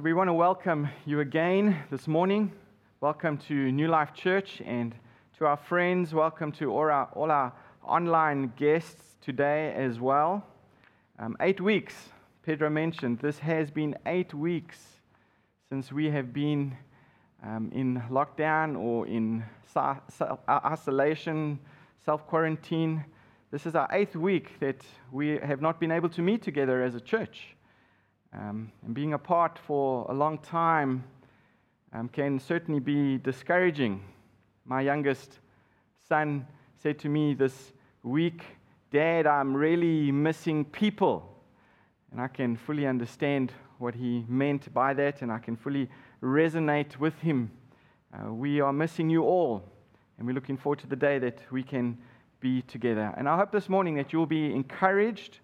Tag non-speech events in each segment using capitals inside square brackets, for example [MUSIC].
So, we want to welcome you again this morning. Welcome to New Life Church and to our friends. Welcome to all our, all our online guests today as well. Um, eight weeks, Pedro mentioned, this has been eight weeks since we have been um, in lockdown or in isolation, self quarantine. This is our eighth week that we have not been able to meet together as a church. Um, and being apart for a long time um, can certainly be discouraging. My youngest son said to me this week, Dad, I'm really missing people. And I can fully understand what he meant by that, and I can fully resonate with him. Uh, we are missing you all, and we're looking forward to the day that we can be together. And I hope this morning that you'll be encouraged.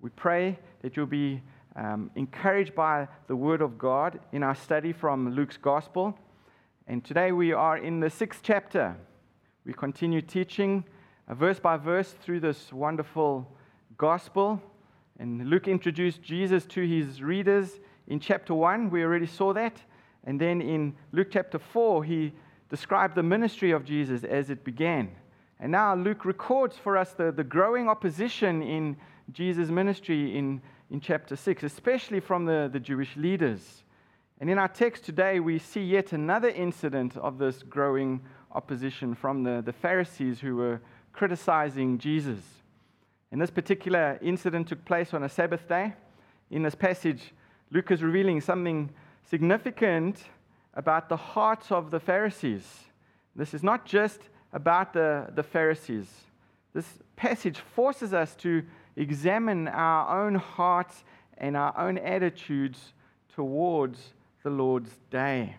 We pray that you'll be um, encouraged by the Word of God in our study from Luke's Gospel. And today we are in the sixth chapter. We continue teaching uh, verse by verse through this wonderful Gospel. And Luke introduced Jesus to his readers in chapter 1. We already saw that. And then in Luke chapter 4, he described the ministry of Jesus as it began. And now Luke records for us the, the growing opposition in Jesus' ministry in in chapter 6, especially from the, the Jewish leaders. And in our text today, we see yet another incident of this growing opposition from the, the Pharisees who were criticizing Jesus. And this particular incident took place on a Sabbath day. In this passage, Luke is revealing something significant about the hearts of the Pharisees. This is not just about the, the Pharisees. This passage forces us to examine our own hearts and our own attitudes towards the Lord's day.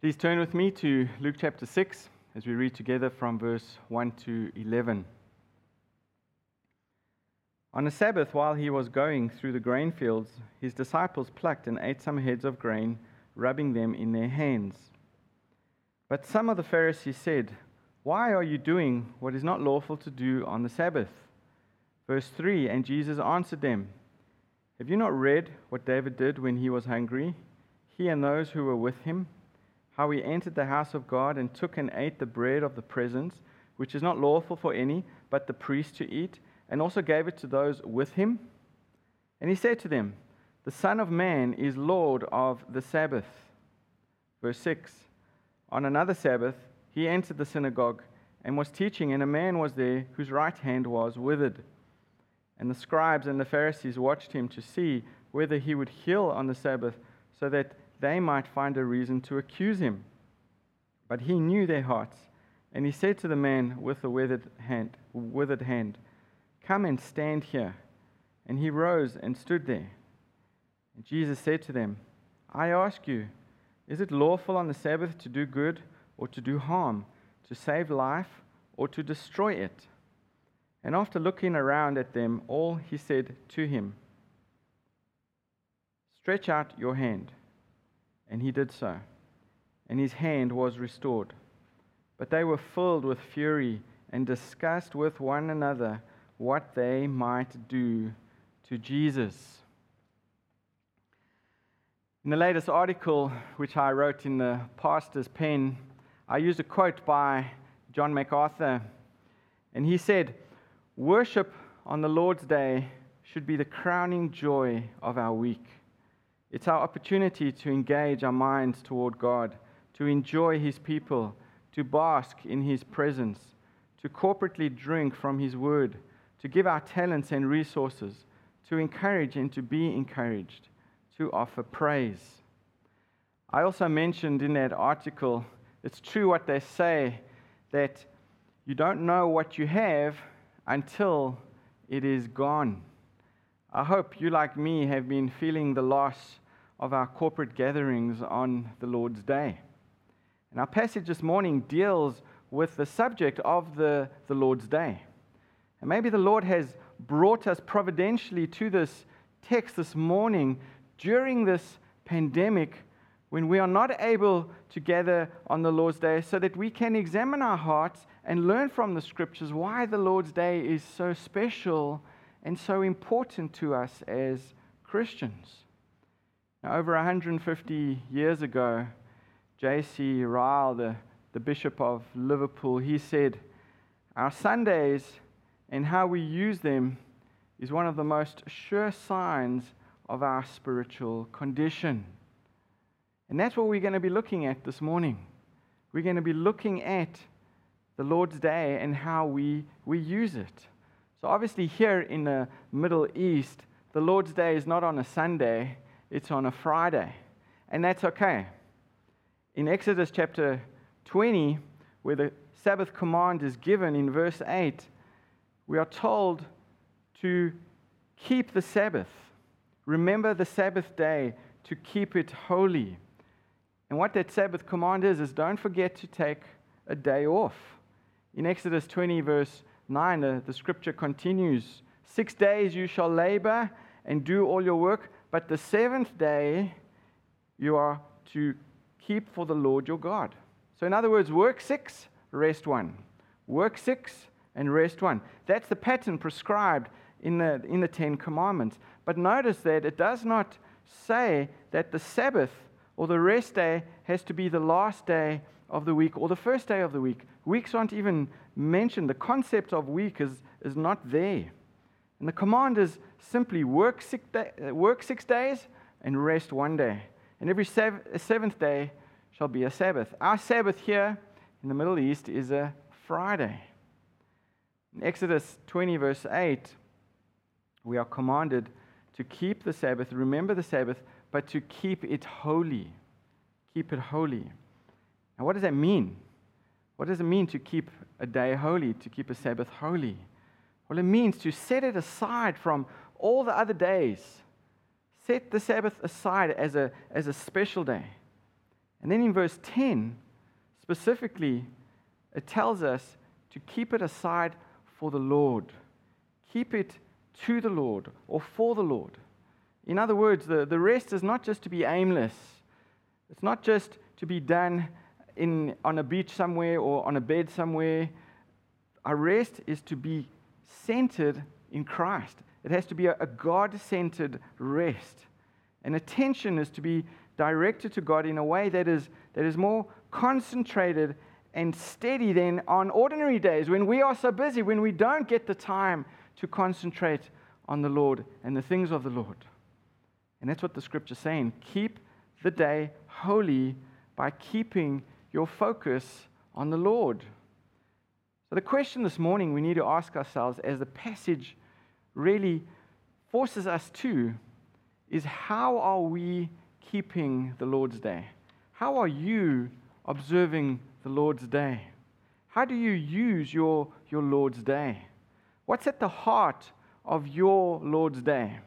Please turn with me to Luke chapter 6 as we read together from verse 1 to 11. On a Sabbath, while he was going through the grain fields, his disciples plucked and ate some heads of grain, rubbing them in their hands. But some of the Pharisees said, why are you doing what is not lawful to do on the Sabbath? Verse 3 And Jesus answered them, Have you not read what David did when he was hungry, he and those who were with him? How he entered the house of God and took and ate the bread of the presence, which is not lawful for any but the priest to eat, and also gave it to those with him? And he said to them, The Son of Man is Lord of the Sabbath. Verse 6 On another Sabbath, he entered the synagogue and was teaching, and a man was there whose right hand was withered. And the scribes and the Pharisees watched him to see whether he would heal on the Sabbath, so that they might find a reason to accuse him. But he knew their hearts, and he said to the man with the withered hand, withered hand Come and stand here. And he rose and stood there. And Jesus said to them, I ask you, is it lawful on the Sabbath to do good? Or to do harm, to save life or to destroy it. And after looking around at them all, he said to him, Stretch out your hand. And he did so, and his hand was restored. But they were filled with fury and discussed with one another what they might do to Jesus. In the latest article, which I wrote in the pastor's pen, I used a quote by John MacArthur, and he said, Worship on the Lord's Day should be the crowning joy of our week. It's our opportunity to engage our minds toward God, to enjoy His people, to bask in His presence, to corporately drink from His word, to give our talents and resources, to encourage and to be encouraged, to offer praise. I also mentioned in that article it's true what they say that you don't know what you have until it is gone. I hope you, like me, have been feeling the loss of our corporate gatherings on the Lord's Day. And our passage this morning deals with the subject of the, the Lord's Day. And maybe the Lord has brought us providentially to this text this morning during this pandemic when we are not able to gather on the Lord's Day so that we can examine our hearts and learn from the scriptures why the Lord's Day is so special and so important to us as Christians. Now, over 150 years ago, J.C. Ryle, the, the Bishop of Liverpool, he said, Our Sundays and how we use them is one of the most sure signs of our spiritual condition. And that's what we're going to be looking at this morning. We're going to be looking at the Lord's Day and how we, we use it. So, obviously, here in the Middle East, the Lord's Day is not on a Sunday, it's on a Friday. And that's okay. In Exodus chapter 20, where the Sabbath command is given in verse 8, we are told to keep the Sabbath. Remember the Sabbath day to keep it holy. And what that Sabbath command is, is don't forget to take a day off. In Exodus 20, verse 9, the, the scripture continues Six days you shall labor and do all your work, but the seventh day you are to keep for the Lord your God. So, in other words, work six, rest one. Work six, and rest one. That's the pattern prescribed in the, in the Ten Commandments. But notice that it does not say that the Sabbath or the rest day has to be the last day of the week or the first day of the week. Weeks aren't even mentioned. The concept of week is, is not there. And the command is simply work six, day, uh, work six days and rest one day. And every sev- uh, seventh day shall be a Sabbath. Our Sabbath here in the Middle East is a Friday. In Exodus 20, verse 8, we are commanded to keep the Sabbath, remember the Sabbath, but to keep it holy. Keep it holy. Now, what does that mean? What does it mean to keep a day holy, to keep a Sabbath holy? Well, it means to set it aside from all the other days. Set the Sabbath aside as a, as a special day. And then in verse 10, specifically, it tells us to keep it aside for the Lord. Keep it to the Lord or for the Lord. In other words, the, the rest is not just to be aimless, it's not just to be done in, on a beach somewhere or on a bed somewhere. Our rest is to be centered in Christ. It has to be a, a God centered rest. And attention is to be directed to God in a way that is, that is more concentrated and steady than on ordinary days when we are so busy, when we don't get the time to concentrate on the Lord and the things of the Lord. And that's what the scripture's saying. Keep the day holy by keeping your focus on the Lord. So, the question this morning we need to ask ourselves, as the passage really forces us to, is how are we keeping the Lord's day? How are you observing the Lord's day? How do you use your, your Lord's day? What's at the heart of your Lord's day?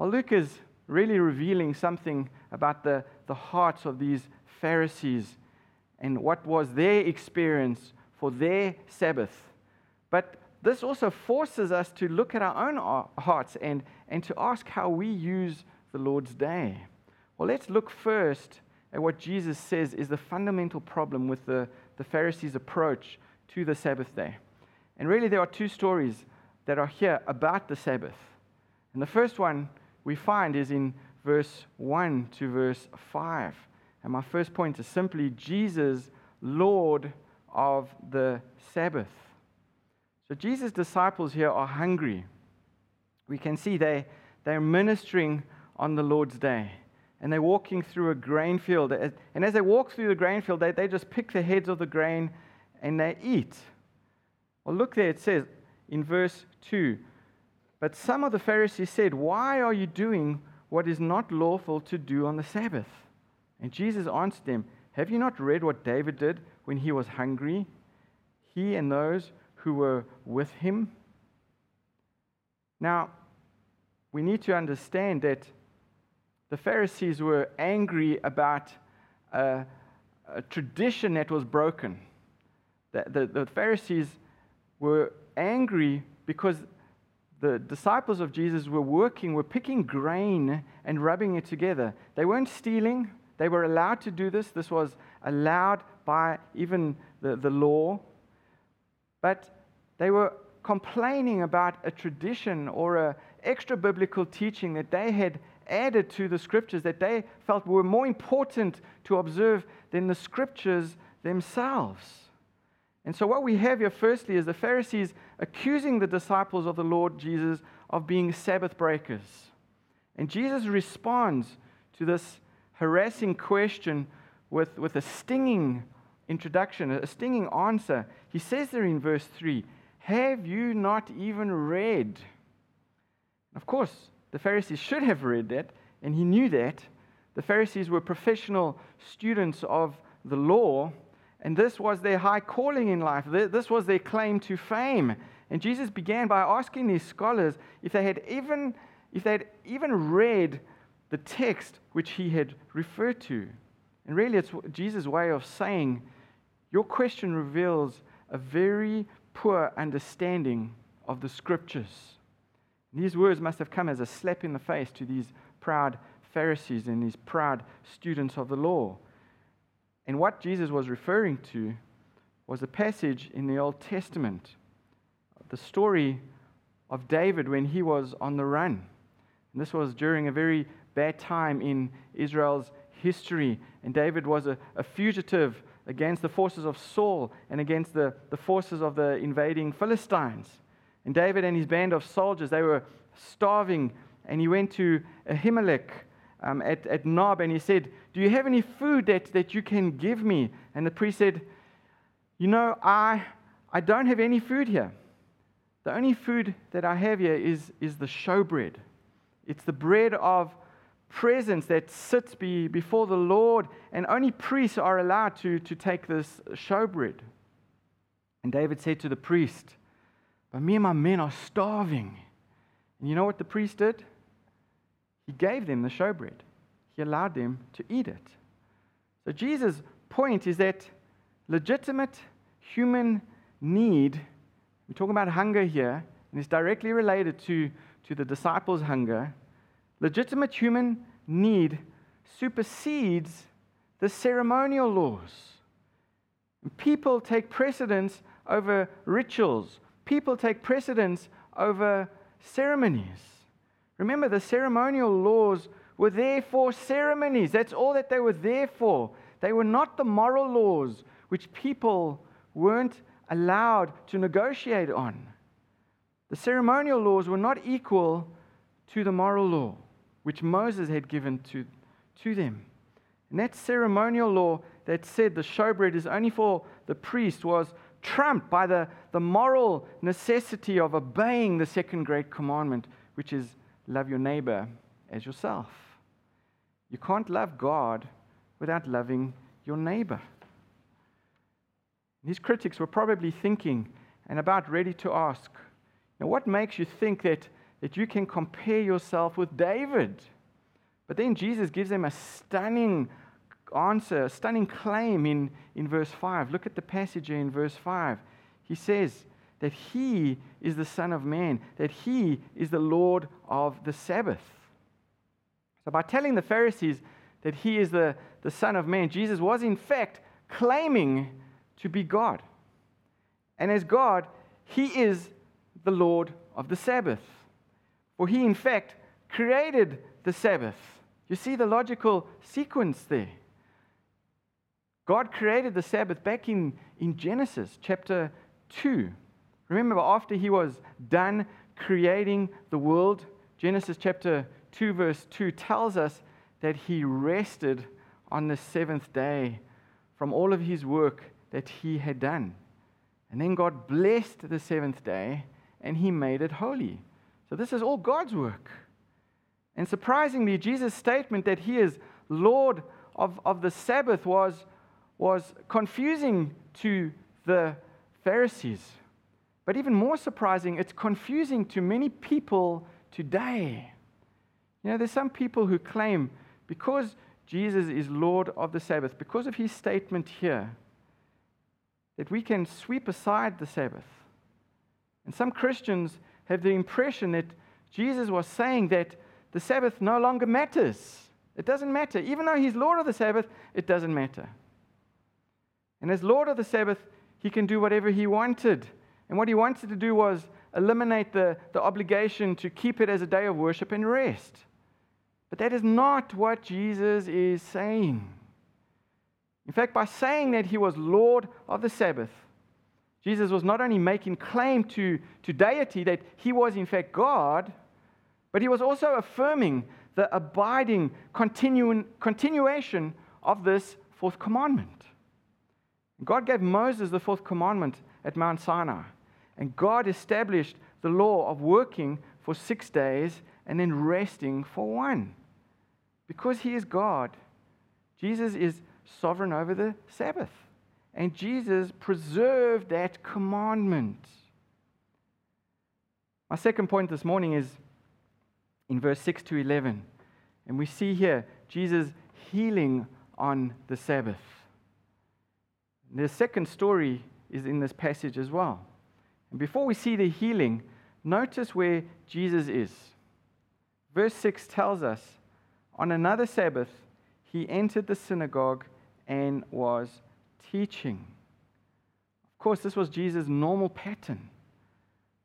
Well, Luke is really revealing something about the, the hearts of these Pharisees and what was their experience for their Sabbath. But this also forces us to look at our own hearts and, and to ask how we use the Lord's day. Well, let's look first at what Jesus says is the fundamental problem with the, the Pharisees' approach to the Sabbath day. And really, there are two stories that are here about the Sabbath. And the first one we find is in verse 1 to verse 5. And my first point is simply Jesus, Lord of the Sabbath. So Jesus' disciples here are hungry. We can see they, they're ministering on the Lord's day and they're walking through a grain field. And as they walk through the grain field, they, they just pick the heads of the grain and they eat. Well, look there, it says in verse 2 But some of the Pharisees said, Why are you doing what is not lawful to do on the Sabbath? And Jesus answered them, Have you not read what David did when he was hungry, he and those who were with him? Now, we need to understand that the Pharisees were angry about a, a tradition that was broken. The, the, the Pharisees were angry because the disciples of Jesus were working, were picking grain and rubbing it together. They weren't stealing, they were allowed to do this. This was allowed by even the, the law. But they were complaining about a tradition or an extra biblical teaching that they had added to the scriptures that they felt were more important to observe than the scriptures themselves. And so, what we have here, firstly, is the Pharisees accusing the disciples of the Lord Jesus of being Sabbath breakers. And Jesus responds to this harassing question with, with a stinging introduction, a stinging answer. He says there in verse 3 Have you not even read? Of course, the Pharisees should have read that, and he knew that. The Pharisees were professional students of the law, and this was their high calling in life. This was their claim to fame. And Jesus began by asking these scholars if they had even, if they had even read the text which he had referred to. And really, it's Jesus' way of saying, Your question reveals a very poor understanding of the scriptures. These words must have come as a slap in the face to these proud Pharisees and these proud students of the law. And what Jesus was referring to was a passage in the Old Testament, the story of David when he was on the run. And this was during a very bad time in Israel's history. And David was a, a fugitive against the forces of Saul and against the, the forces of the invading Philistines. And David and his band of soldiers, they were starving. And he went to Ahimelech um, at, at Nob and he said, Do you have any food that, that you can give me? And the priest said, You know, I, I don't have any food here. The only food that I have here is, is the showbread. It's the bread of presence that sits be, before the Lord, and only priests are allowed to, to take this showbread. And David said to the priest, But me and my men are starving. And you know what the priest did? He gave them the showbread, he allowed them to eat it. So, Jesus' point is that legitimate human need, we're talking about hunger here, and it's directly related to, to the disciples' hunger legitimate human need supersedes the ceremonial laws. People take precedence over rituals, people take precedence over ceremonies. Remember, the ceremonial laws were there for ceremonies. That's all that they were there for. They were not the moral laws which people weren't allowed to negotiate on. The ceremonial laws were not equal to the moral law which Moses had given to, to them. And that ceremonial law that said the showbread is only for the priest was trumped by the, the moral necessity of obeying the second great commandment, which is love your neighbor as yourself. You can't love God without loving your neighbor. These critics were probably thinking and about ready to ask, now what makes you think that that you can compare yourself with David. But then Jesus gives them a stunning answer, a stunning claim in, in verse 5. Look at the passage in verse 5. He says that he is the Son of Man, that he is the Lord of the Sabbath. So, by telling the Pharisees that he is the, the Son of Man, Jesus was in fact claiming to be God. And as God, he is the Lord of the Sabbath. For he, in fact, created the Sabbath. You see the logical sequence there. God created the Sabbath back in, in Genesis chapter 2. Remember, after he was done creating the world, Genesis chapter 2, verse 2 tells us that he rested on the seventh day from all of his work that he had done. And then God blessed the seventh day and he made it holy. So this is all God's work. And surprisingly, Jesus' statement that he is Lord of, of the Sabbath was, was confusing to the Pharisees. But even more surprising, it's confusing to many people today. You know, there's some people who claim because Jesus is Lord of the Sabbath, because of his statement here, that we can sweep aside the Sabbath. And some Christians have the impression that Jesus was saying that the Sabbath no longer matters. It doesn't matter. Even though he's Lord of the Sabbath, it doesn't matter. And as Lord of the Sabbath, he can do whatever he wanted. And what he wanted to do was eliminate the, the obligation to keep it as a day of worship and rest. But that is not what Jesus is saying. In fact, by saying that he was Lord of the Sabbath, Jesus was not only making claim to, to deity, that he was in fact God, but he was also affirming the abiding continu- continuation of this fourth commandment. God gave Moses the fourth commandment at Mount Sinai, and God established the law of working for six days and then resting for one. Because he is God, Jesus is sovereign over the Sabbath. And Jesus preserved that commandment. My second point this morning is in verse 6 to 11. And we see here Jesus healing on the Sabbath. The second story is in this passage as well. And before we see the healing, notice where Jesus is. Verse 6 tells us on another Sabbath, he entered the synagogue and was teaching. Of course, this was Jesus' normal pattern.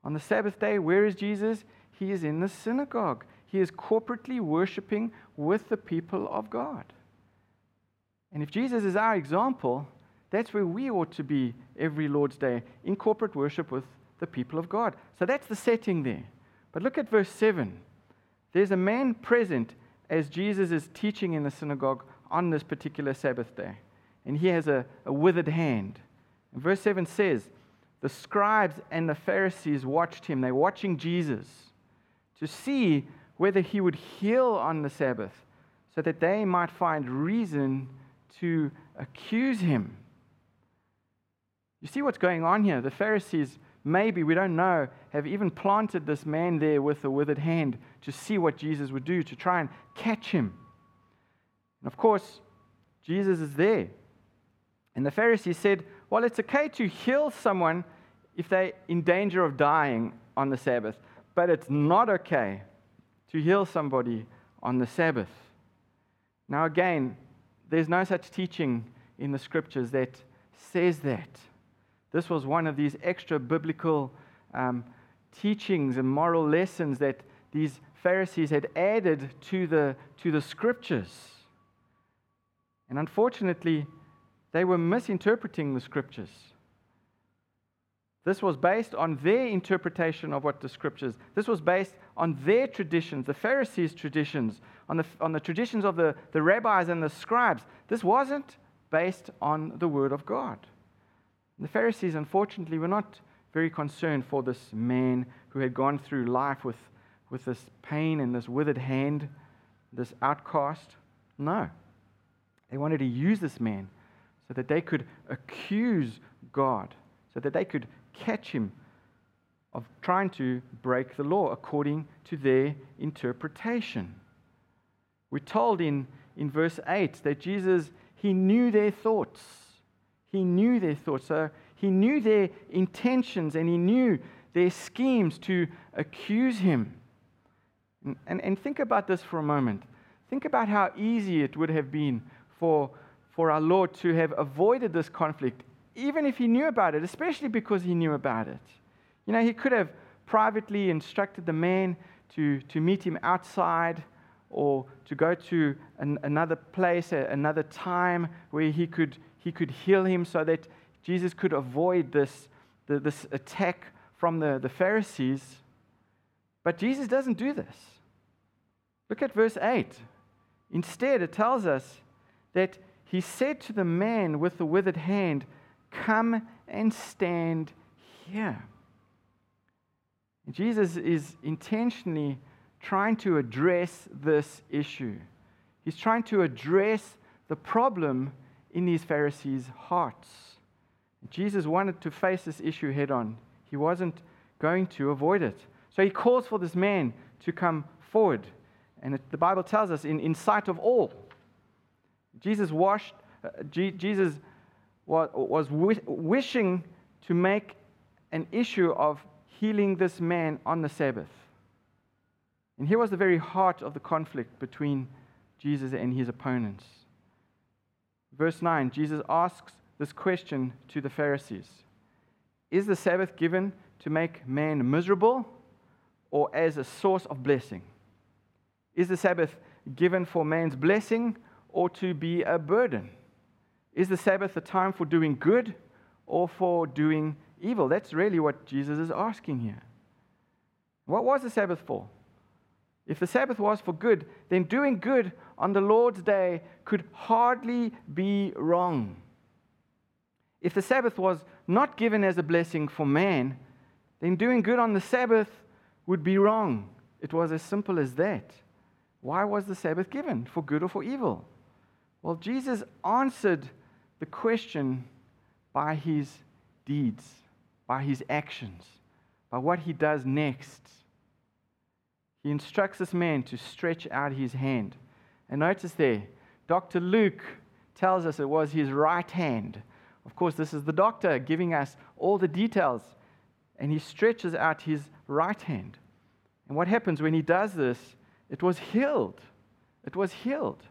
On the Sabbath day, where is Jesus? He is in the synagogue. He is corporately worshiping with the people of God. And if Jesus is our example, that's where we ought to be every Lord's Day, in corporate worship with the people of God. So that's the setting there. But look at verse 7. There's a man present as Jesus is teaching in the synagogue on this particular Sabbath day and he has a, a withered hand. And verse 7 says, The scribes and the Pharisees watched him. They're watching Jesus to see whether he would heal on the Sabbath so that they might find reason to accuse him. You see what's going on here? The Pharisees, maybe, we don't know, have even planted this man there with a withered hand to see what Jesus would do, to try and catch him. And of course, Jesus is there. And the Pharisees said, Well, it's okay to heal someone if they're in danger of dying on the Sabbath, but it's not okay to heal somebody on the Sabbath. Now, again, there's no such teaching in the scriptures that says that. This was one of these extra biblical um, teachings and moral lessons that these Pharisees had added to the, to the scriptures. And unfortunately, they were misinterpreting the scriptures. This was based on their interpretation of what the scriptures, this was based on their traditions, the Pharisees' traditions, on the, on the traditions of the, the rabbis and the scribes. This wasn't based on the word of God. The Pharisees, unfortunately, were not very concerned for this man who had gone through life with, with this pain and this withered hand, this outcast. No. They wanted to use this man so that they could accuse God, so that they could catch him of trying to break the law according to their interpretation. We're told in, in verse 8 that Jesus, he knew their thoughts. He knew their thoughts. So he knew their intentions and he knew their schemes to accuse him. And, and, and think about this for a moment. Think about how easy it would have been for for our Lord to have avoided this conflict, even if he knew about it, especially because he knew about it. You know, he could have privately instructed the man to, to meet him outside or to go to an, another place another time where he could, he could heal him so that Jesus could avoid this, the, this attack from the, the Pharisees. But Jesus doesn't do this. Look at verse 8. Instead, it tells us that he said to the man with the withered hand, Come and stand here. Jesus is intentionally trying to address this issue. He's trying to address the problem in these Pharisees' hearts. Jesus wanted to face this issue head on, he wasn't going to avoid it. So he calls for this man to come forward. And it, the Bible tells us, in, in sight of all, Jesus washed, uh, G- Jesus was, was wishing to make an issue of healing this man on the Sabbath. And here was the very heart of the conflict between Jesus and his opponents. Verse 9 Jesus asks this question to the Pharisees Is the Sabbath given to make man miserable or as a source of blessing? Is the Sabbath given for man's blessing or to be a burden? Is the Sabbath a time for doing good or for doing evil? That's really what Jesus is asking here. What was the Sabbath for? If the Sabbath was for good, then doing good on the Lord's day could hardly be wrong. If the Sabbath was not given as a blessing for man, then doing good on the Sabbath would be wrong. It was as simple as that. Why was the Sabbath given? For good or for evil? Well, Jesus answered the question by his deeds, by his actions, by what he does next. He instructs this man to stretch out his hand. And notice there, Dr. Luke tells us it was his right hand. Of course, this is the doctor giving us all the details. And he stretches out his right hand. And what happens when he does this? It was healed. It was healed.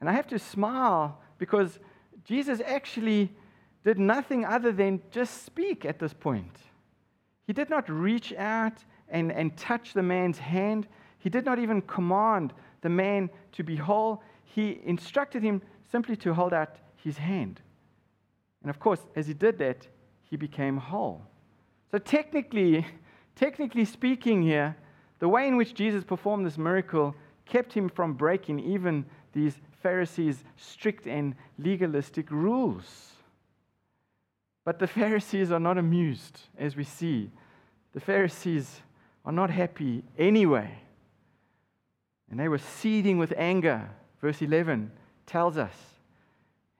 And I have to smile because Jesus actually did nothing other than just speak at this point. He did not reach out and, and touch the man's hand. He did not even command the man to be whole. He instructed him simply to hold out his hand. And of course, as he did that, he became whole. So technically, [LAUGHS] technically speaking here, the way in which Jesus performed this miracle kept him from breaking even these Pharisees' strict and legalistic rules. But the Pharisees are not amused, as we see. The Pharisees are not happy anyway. And they were seething with anger, verse 11 tells us.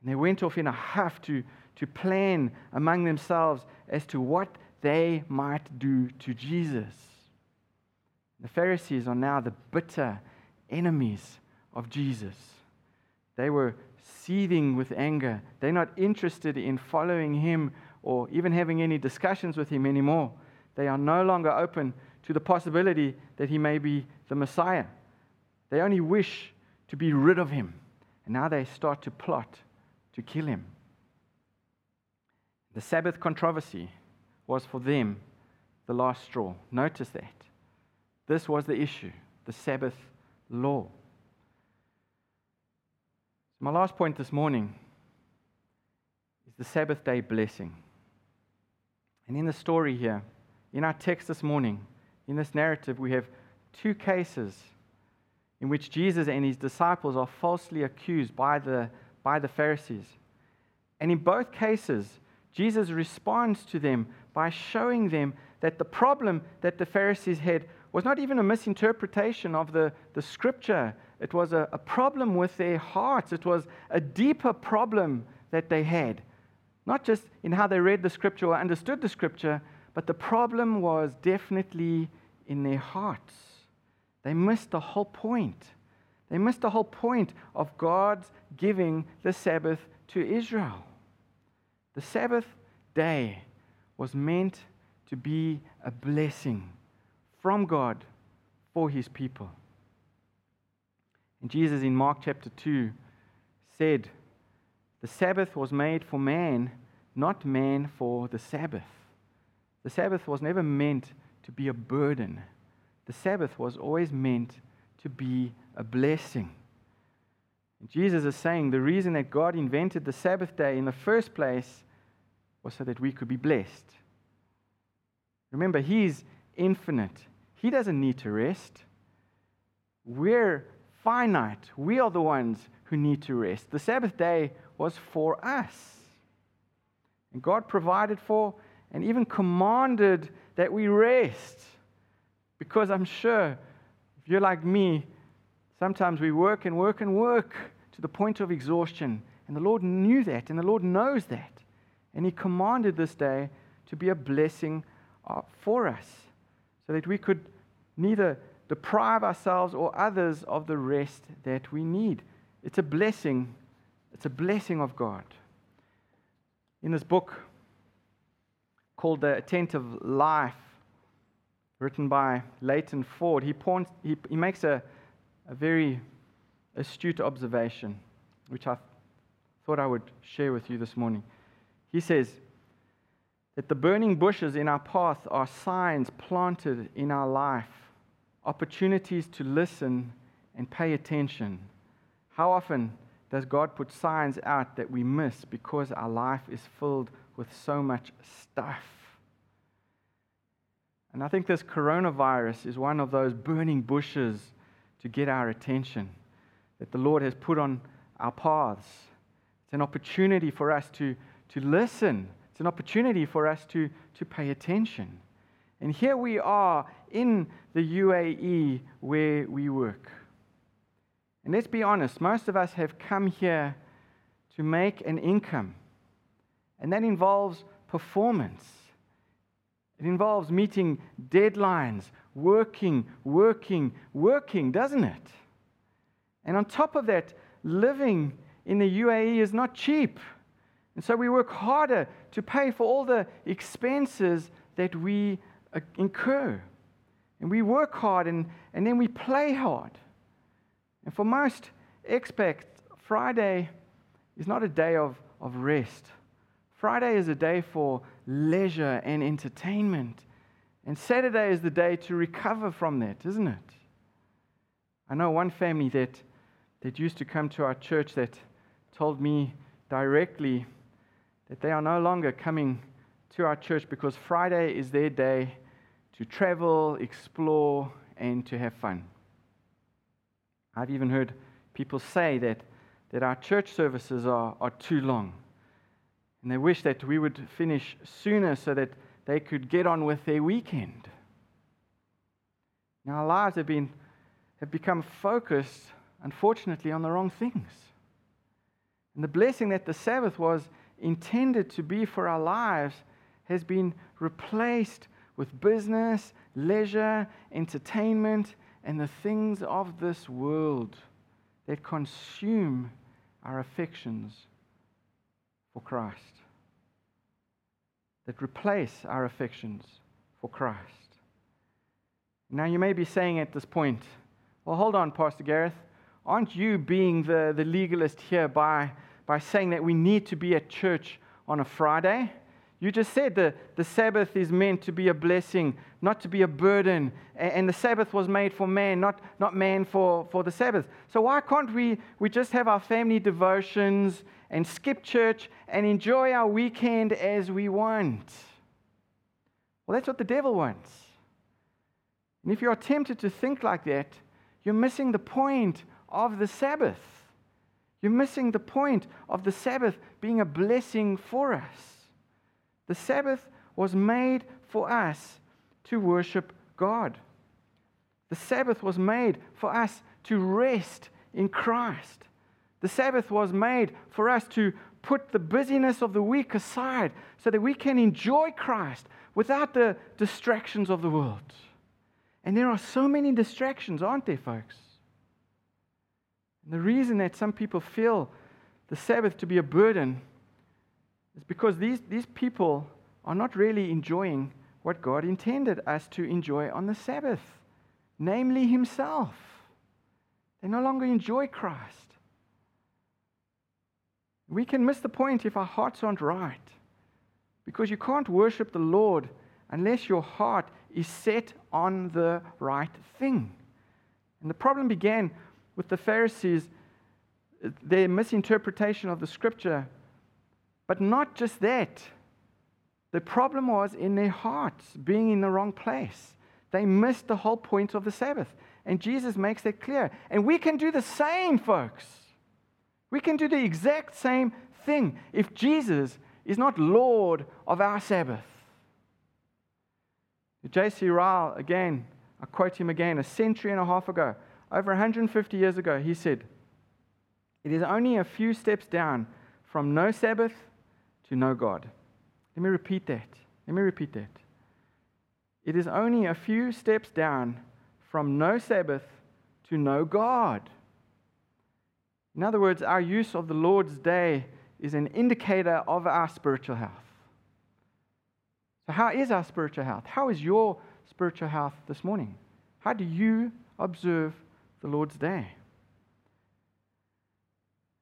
And they went off in a huff to, to plan among themselves as to what they might do to Jesus. The Pharisees are now the bitter enemies of Jesus. They were seething with anger. They're not interested in following him or even having any discussions with him anymore. They are no longer open to the possibility that he may be the Messiah. They only wish to be rid of him. And now they start to plot to kill him. The Sabbath controversy was for them the last straw. Notice that. This was the issue the Sabbath law. My last point this morning is the Sabbath day blessing. And in the story here, in our text this morning, in this narrative, we have two cases in which Jesus and his disciples are falsely accused by the, by the Pharisees. And in both cases, Jesus responds to them by showing them that the problem that the Pharisees had was not even a misinterpretation of the, the scripture, it was a, a problem with their hearts. It was a deeper problem that they had. Not just in how they read the scripture or understood the scripture, but the problem was definitely in their hearts. They missed the whole point. They missed the whole point of God's giving the Sabbath to Israel. The Sabbath day was meant to be a blessing from God for his people. And Jesus in Mark chapter 2 said, The Sabbath was made for man, not man for the Sabbath. The Sabbath was never meant to be a burden, the Sabbath was always meant to be a blessing. Jesus is saying the reason that God invented the Sabbath day in the first place was so that we could be blessed. Remember, He's infinite, He doesn't need to rest. We're finite, we are the ones who need to rest. The Sabbath day was for us. And God provided for and even commanded that we rest. Because I'm sure if you're like me, sometimes we work and work and work to the point of exhaustion. And the Lord knew that, and the Lord knows that. And He commanded this day to be a blessing uh, for us so that we could neither deprive ourselves or others of the rest that we need. It's a blessing. It's a blessing of God. In this book called The Attentive Life, written by Leighton Ford, he, points, he, he makes a, a very astute observation, which I thought I would share with you this morning. He says that the burning bushes in our path are signs planted in our life, opportunities to listen and pay attention. How often does God put signs out that we miss because our life is filled with so much stuff? And I think this coronavirus is one of those burning bushes to get our attention that the Lord has put on our paths. It's an opportunity for us to, to listen, it's an opportunity for us to, to pay attention. And here we are in the UAE where we work. And let's be honest, most of us have come here to make an income. And that involves performance. It involves meeting deadlines, working, working, working, doesn't it? And on top of that, living in the UAE is not cheap. And so we work harder to pay for all the expenses that we uh, incur. And we work hard and, and then we play hard. And for most expats, Friday is not a day of, of rest. Friday is a day for leisure and entertainment. And Saturday is the day to recover from that, isn't it? I know one family that, that used to come to our church that told me directly that they are no longer coming to our church because Friday is their day to travel, explore, and to have fun. I've even heard people say that, that our church services are, are too long. And they wish that we would finish sooner so that they could get on with their weekend. Now, our lives have, been, have become focused, unfortunately, on the wrong things. And the blessing that the Sabbath was intended to be for our lives has been replaced with business, leisure, entertainment, and the things of this world that consume our affections for Christ, that replace our affections for Christ. Now, you may be saying at this point, well, hold on, Pastor Gareth. Aren't you being the, the legalist here by, by saying that we need to be at church on a Friday? You just said the, the Sabbath is meant to be a blessing, not to be a burden. And the Sabbath was made for man, not, not man for, for the Sabbath. So why can't we, we just have our family devotions and skip church and enjoy our weekend as we want? Well, that's what the devil wants. And if you're tempted to think like that, you're missing the point of the Sabbath. You're missing the point of the Sabbath being a blessing for us. The Sabbath was made for us to worship God. The Sabbath was made for us to rest in Christ. The Sabbath was made for us to put the busyness of the week aside so that we can enjoy Christ without the distractions of the world. And there are so many distractions, aren't there, folks? And the reason that some people feel the Sabbath to be a burden it's because these, these people are not really enjoying what God intended us to enjoy on the Sabbath, namely Himself. They no longer enjoy Christ. We can miss the point if our hearts aren't right. Because you can't worship the Lord unless your heart is set on the right thing. And the problem began with the Pharisees, their misinterpretation of the scripture but not just that. The problem was in their hearts being in the wrong place. They missed the whole point of the Sabbath. And Jesus makes that clear. And we can do the same, folks. We can do the exact same thing if Jesus is not Lord of our Sabbath. J.C. Ryle, again, I quote him again, a century and a half ago, over 150 years ago, he said, It is only a few steps down from no Sabbath to no God. Let me repeat that. Let me repeat that. It is only a few steps down from no Sabbath to no God. In other words, our use of the Lord's day is an indicator of our spiritual health. So, how is our spiritual health? How is your spiritual health this morning? How do you observe the Lord's day?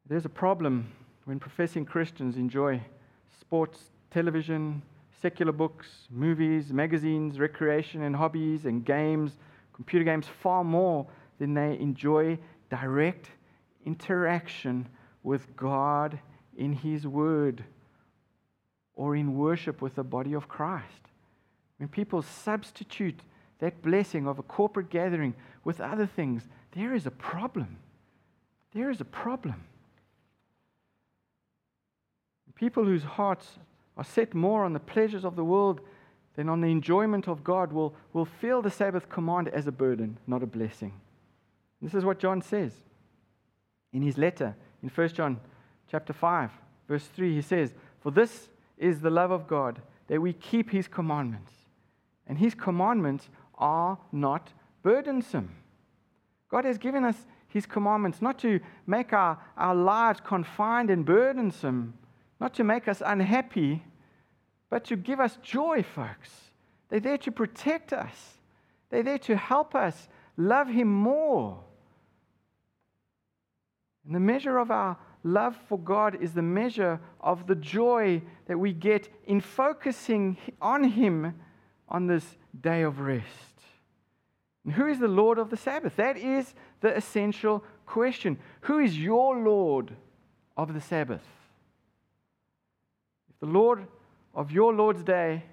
There's a problem when professing Christians enjoy sports, television, secular books, movies, magazines, recreation and hobbies and games, computer games, far more than they enjoy direct interaction with God in His Word or in worship with the body of Christ. When people substitute that blessing of a corporate gathering with other things, there is a problem. There is a problem. People whose hearts are set more on the pleasures of the world than on the enjoyment of God will, will feel the Sabbath command as a burden, not a blessing. This is what John says in his letter in 1 John chapter 5, verse 3. He says, For this is the love of God, that we keep his commandments. And his commandments are not burdensome. God has given us his commandments not to make our, our lives confined and burdensome, not to make us unhappy, but to give us joy, folks. They're there to protect us, they're there to help us love him more. And the measure of our love for God is the measure of the joy that we get in focusing on Him on this day of rest. And who is the Lord of the Sabbath? That is the essential question. Who is your Lord of the Sabbath? The Lord of your Lord's day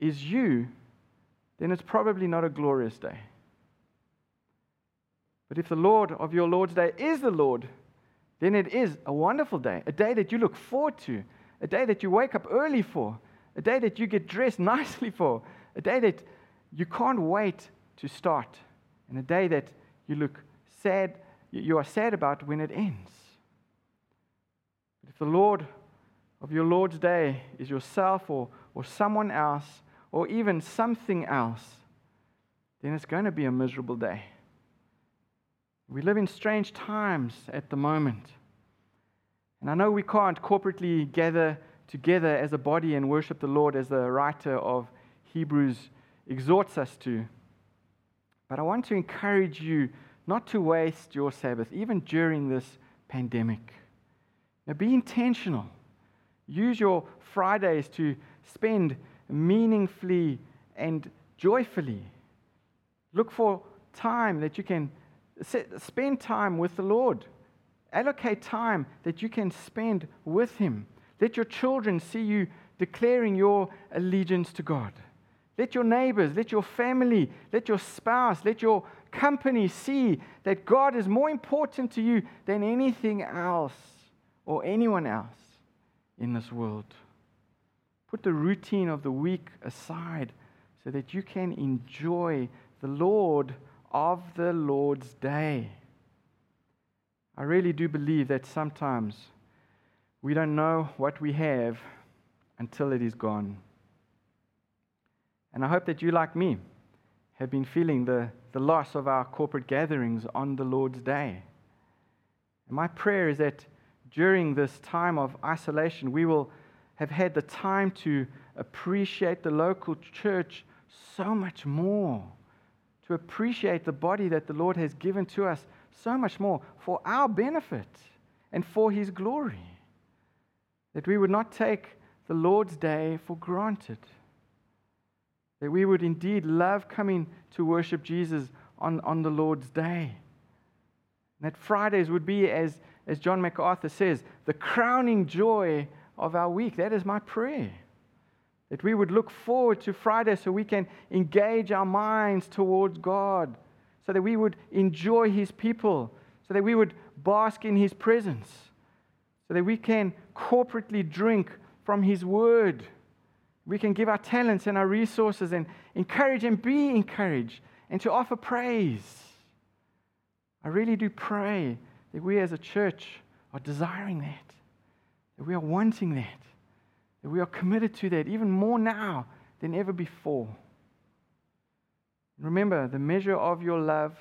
is you, then it's probably not a glorious day. But if the Lord of your Lord's day is the Lord, then it is a wonderful day, a day that you look forward to, a day that you wake up early for, a day that you get dressed [LAUGHS] nicely for, a day that you can't wait to start, and a day that you look sad, you are sad about when it ends. But if the Lord of your Lord's day is yourself or, or someone else or even something else, then it's going to be a miserable day. We live in strange times at the moment. And I know we can't corporately gather together as a body and worship the Lord as the writer of Hebrews exhorts us to. But I want to encourage you not to waste your Sabbath, even during this pandemic. Now, be intentional. Use your Fridays to spend meaningfully and joyfully. Look for time that you can spend time with the Lord. Allocate time that you can spend with Him. Let your children see you declaring your allegiance to God. Let your neighbors, let your family, let your spouse, let your company see that God is more important to you than anything else or anyone else in this world. Put the routine of the week aside so that you can enjoy the Lord of the Lord's day. I really do believe that sometimes we don't know what we have until it is gone. And I hope that you, like me, have been feeling the, the loss of our corporate gatherings on the Lord's day. And my prayer is that during this time of isolation, we will have had the time to appreciate the local church so much more to appreciate the body that the Lord has given to us so much more for our benefit and for His glory. That we would not take the Lord's day for granted. That we would indeed love coming to worship Jesus on, on the Lord's day. that Fridays would be, as, as John MacArthur says, the crowning joy of our week. That is my prayer. That we would look forward to Friday so we can engage our minds towards God, so that we would enjoy His people, so that we would bask in His presence, so that we can corporately drink from His Word. We can give our talents and our resources and encourage and be encouraged and to offer praise. I really do pray that we as a church are desiring that, that we are wanting that. That we are committed to that even more now than ever before. Remember, the measure of your love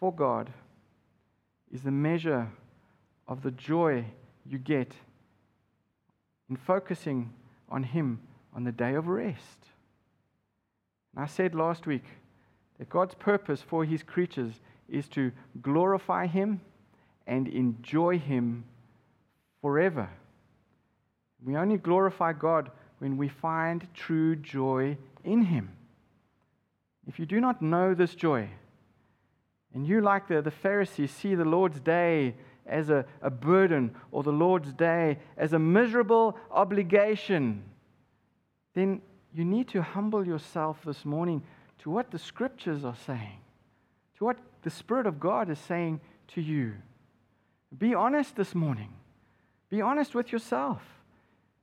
for God is the measure of the joy you get in focusing on Him on the day of rest. And I said last week that God's purpose for His creatures is to glorify Him and enjoy Him forever. We only glorify God when we find true joy in Him. If you do not know this joy, and you, like the, the Pharisees, see the Lord's day as a, a burden or the Lord's day as a miserable obligation, then you need to humble yourself this morning to what the scriptures are saying, to what the Spirit of God is saying to you. Be honest this morning. Be honest with yourself.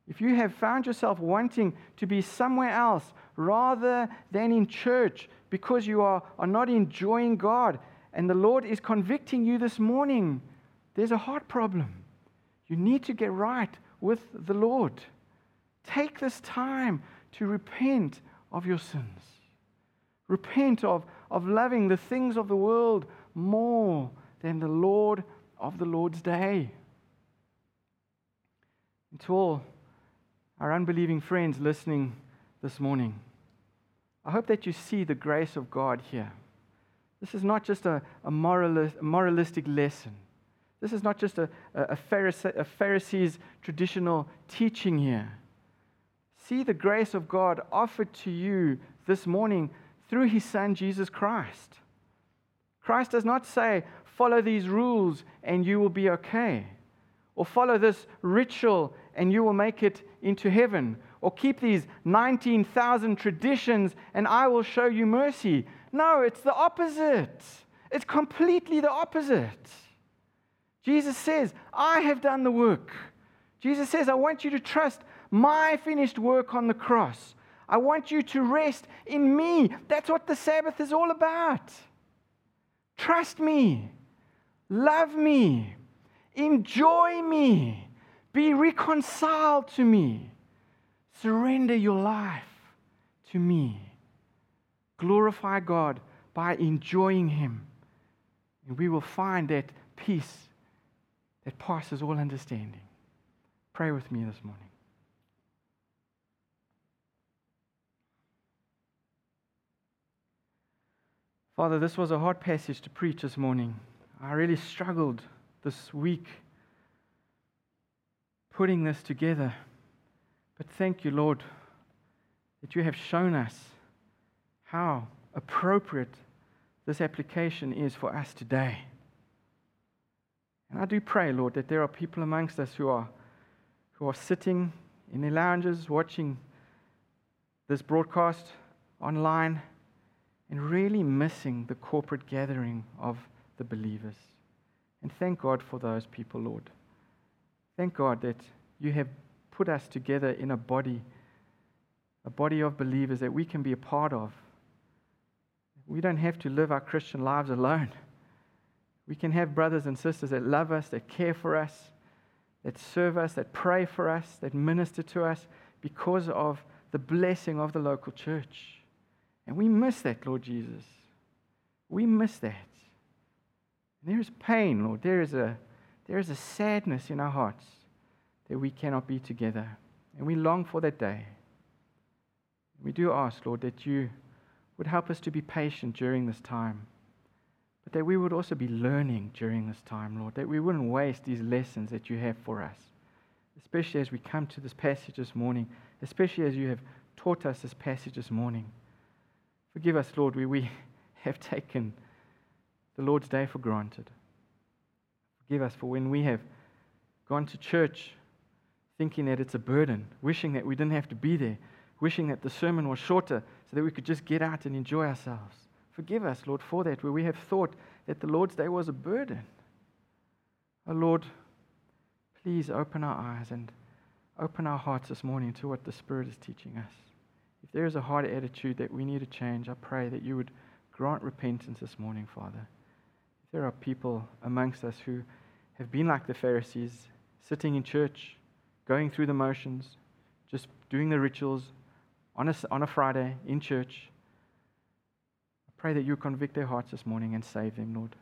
If you have found yourself wanting to be somewhere else rather than in church because you are, are not enjoying God, and the Lord is convicting you this morning, there's a heart problem. You need to get right with the Lord. Take this time to repent of your sins. Repent of, of loving the things of the world more than the Lord of the Lord's day. And to all our unbelieving friends listening this morning, I hope that you see the grace of God here. This is not just a, a, moralist, moralistic lesson. This is not just a, a, Pharisee, a Pharisee's traditional teaching here. See the grace of God offered to you this morning through his Son, Jesus Christ. Christ does not say, follow these rules and you will be okay, or follow this ritual and you will make it into heaven, or keep these 19,000 traditions and I will show you mercy. No, it's the opposite. It's completely the opposite. Jesus says, I have done the work. Jesus says, I want you to trust my finished work on the cross. I want you to rest in me. That's what the Sabbath is all about. Trust me, love me, enjoy me, be reconciled to me, surrender your life to me. Glorify God by enjoying Him. And we will find that peace that passes all understanding. Pray with me this morning. Father, this was a hard passage to preach this morning. I really struggled this week putting this together. But thank you, Lord, that you have shown us how appropriate this application is for us today. And I do pray, Lord, that there are people amongst us who are, who are sitting in their lounges watching this broadcast online and really missing the corporate gathering of the believers. And thank God for those people, Lord. Thank God that you have put us together in a body, a body of believers that we can be a part of. We don't have to live our Christian lives alone. We can have brothers and sisters that love us, that care for us, that serve us, that pray for us, that minister to us because of the blessing of the local church. And we miss that, Lord Jesus. We miss that. And there is pain, Lord. There is, a, there is a sadness in our hearts that we cannot be together. And we long for that day. We do ask, Lord, that you would help us to be patient during this time, but that we would also be learning during this time, Lord, that we wouldn't waste these lessons that you have for us, especially as we come to this passage this morning, especially as you have taught us this passage this morning. Forgive us, Lord, we, we [LAUGHS] have taken the Lord's day for granted. Forgive us for when we have gone to church thinking that it's a burden, wishing that we didn't have to be there, wishing that the sermon was shorter so that we could just get out and enjoy ourselves. Forgive us, Lord, for that, where we have thought that the Lord's day was a burden. Oh, Lord, please open our eyes and open our hearts this morning to what the Spirit is teaching us. If there is a hard attitude that we need to change, I pray that you would grant repentance this morning, Father. There are people amongst us who have been like the Pharisees, sitting in church, going through the motions, just doing the rituals on a, on a Friday in church, I pray that you convict their hearts this morning and save them, Lord.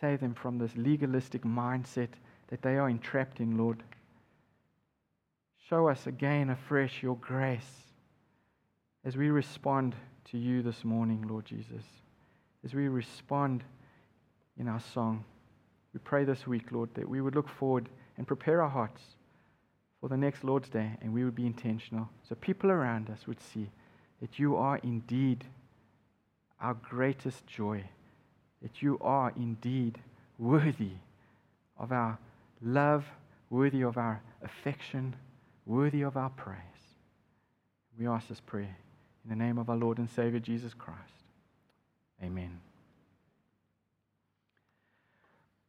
Save them from this legalistic mindset that they are entrapped in, Lord. Show us again afresh your grace as we respond to you this morning, Lord Jesus, as we respond in our song, we pray this week, Lord, that we would look forward and prepare our hearts for the next Lord's Day and we would be intentional so people around us would see that you are indeed our greatest joy that you are indeed worthy of our love, worthy of our affection, worthy of our praise. We ask this prayer in the name of our Lord and Savior Jesus Christ. Amen.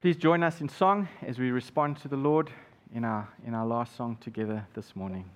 Please join us in song as we respond to the Lord in our, in our last song together this morning.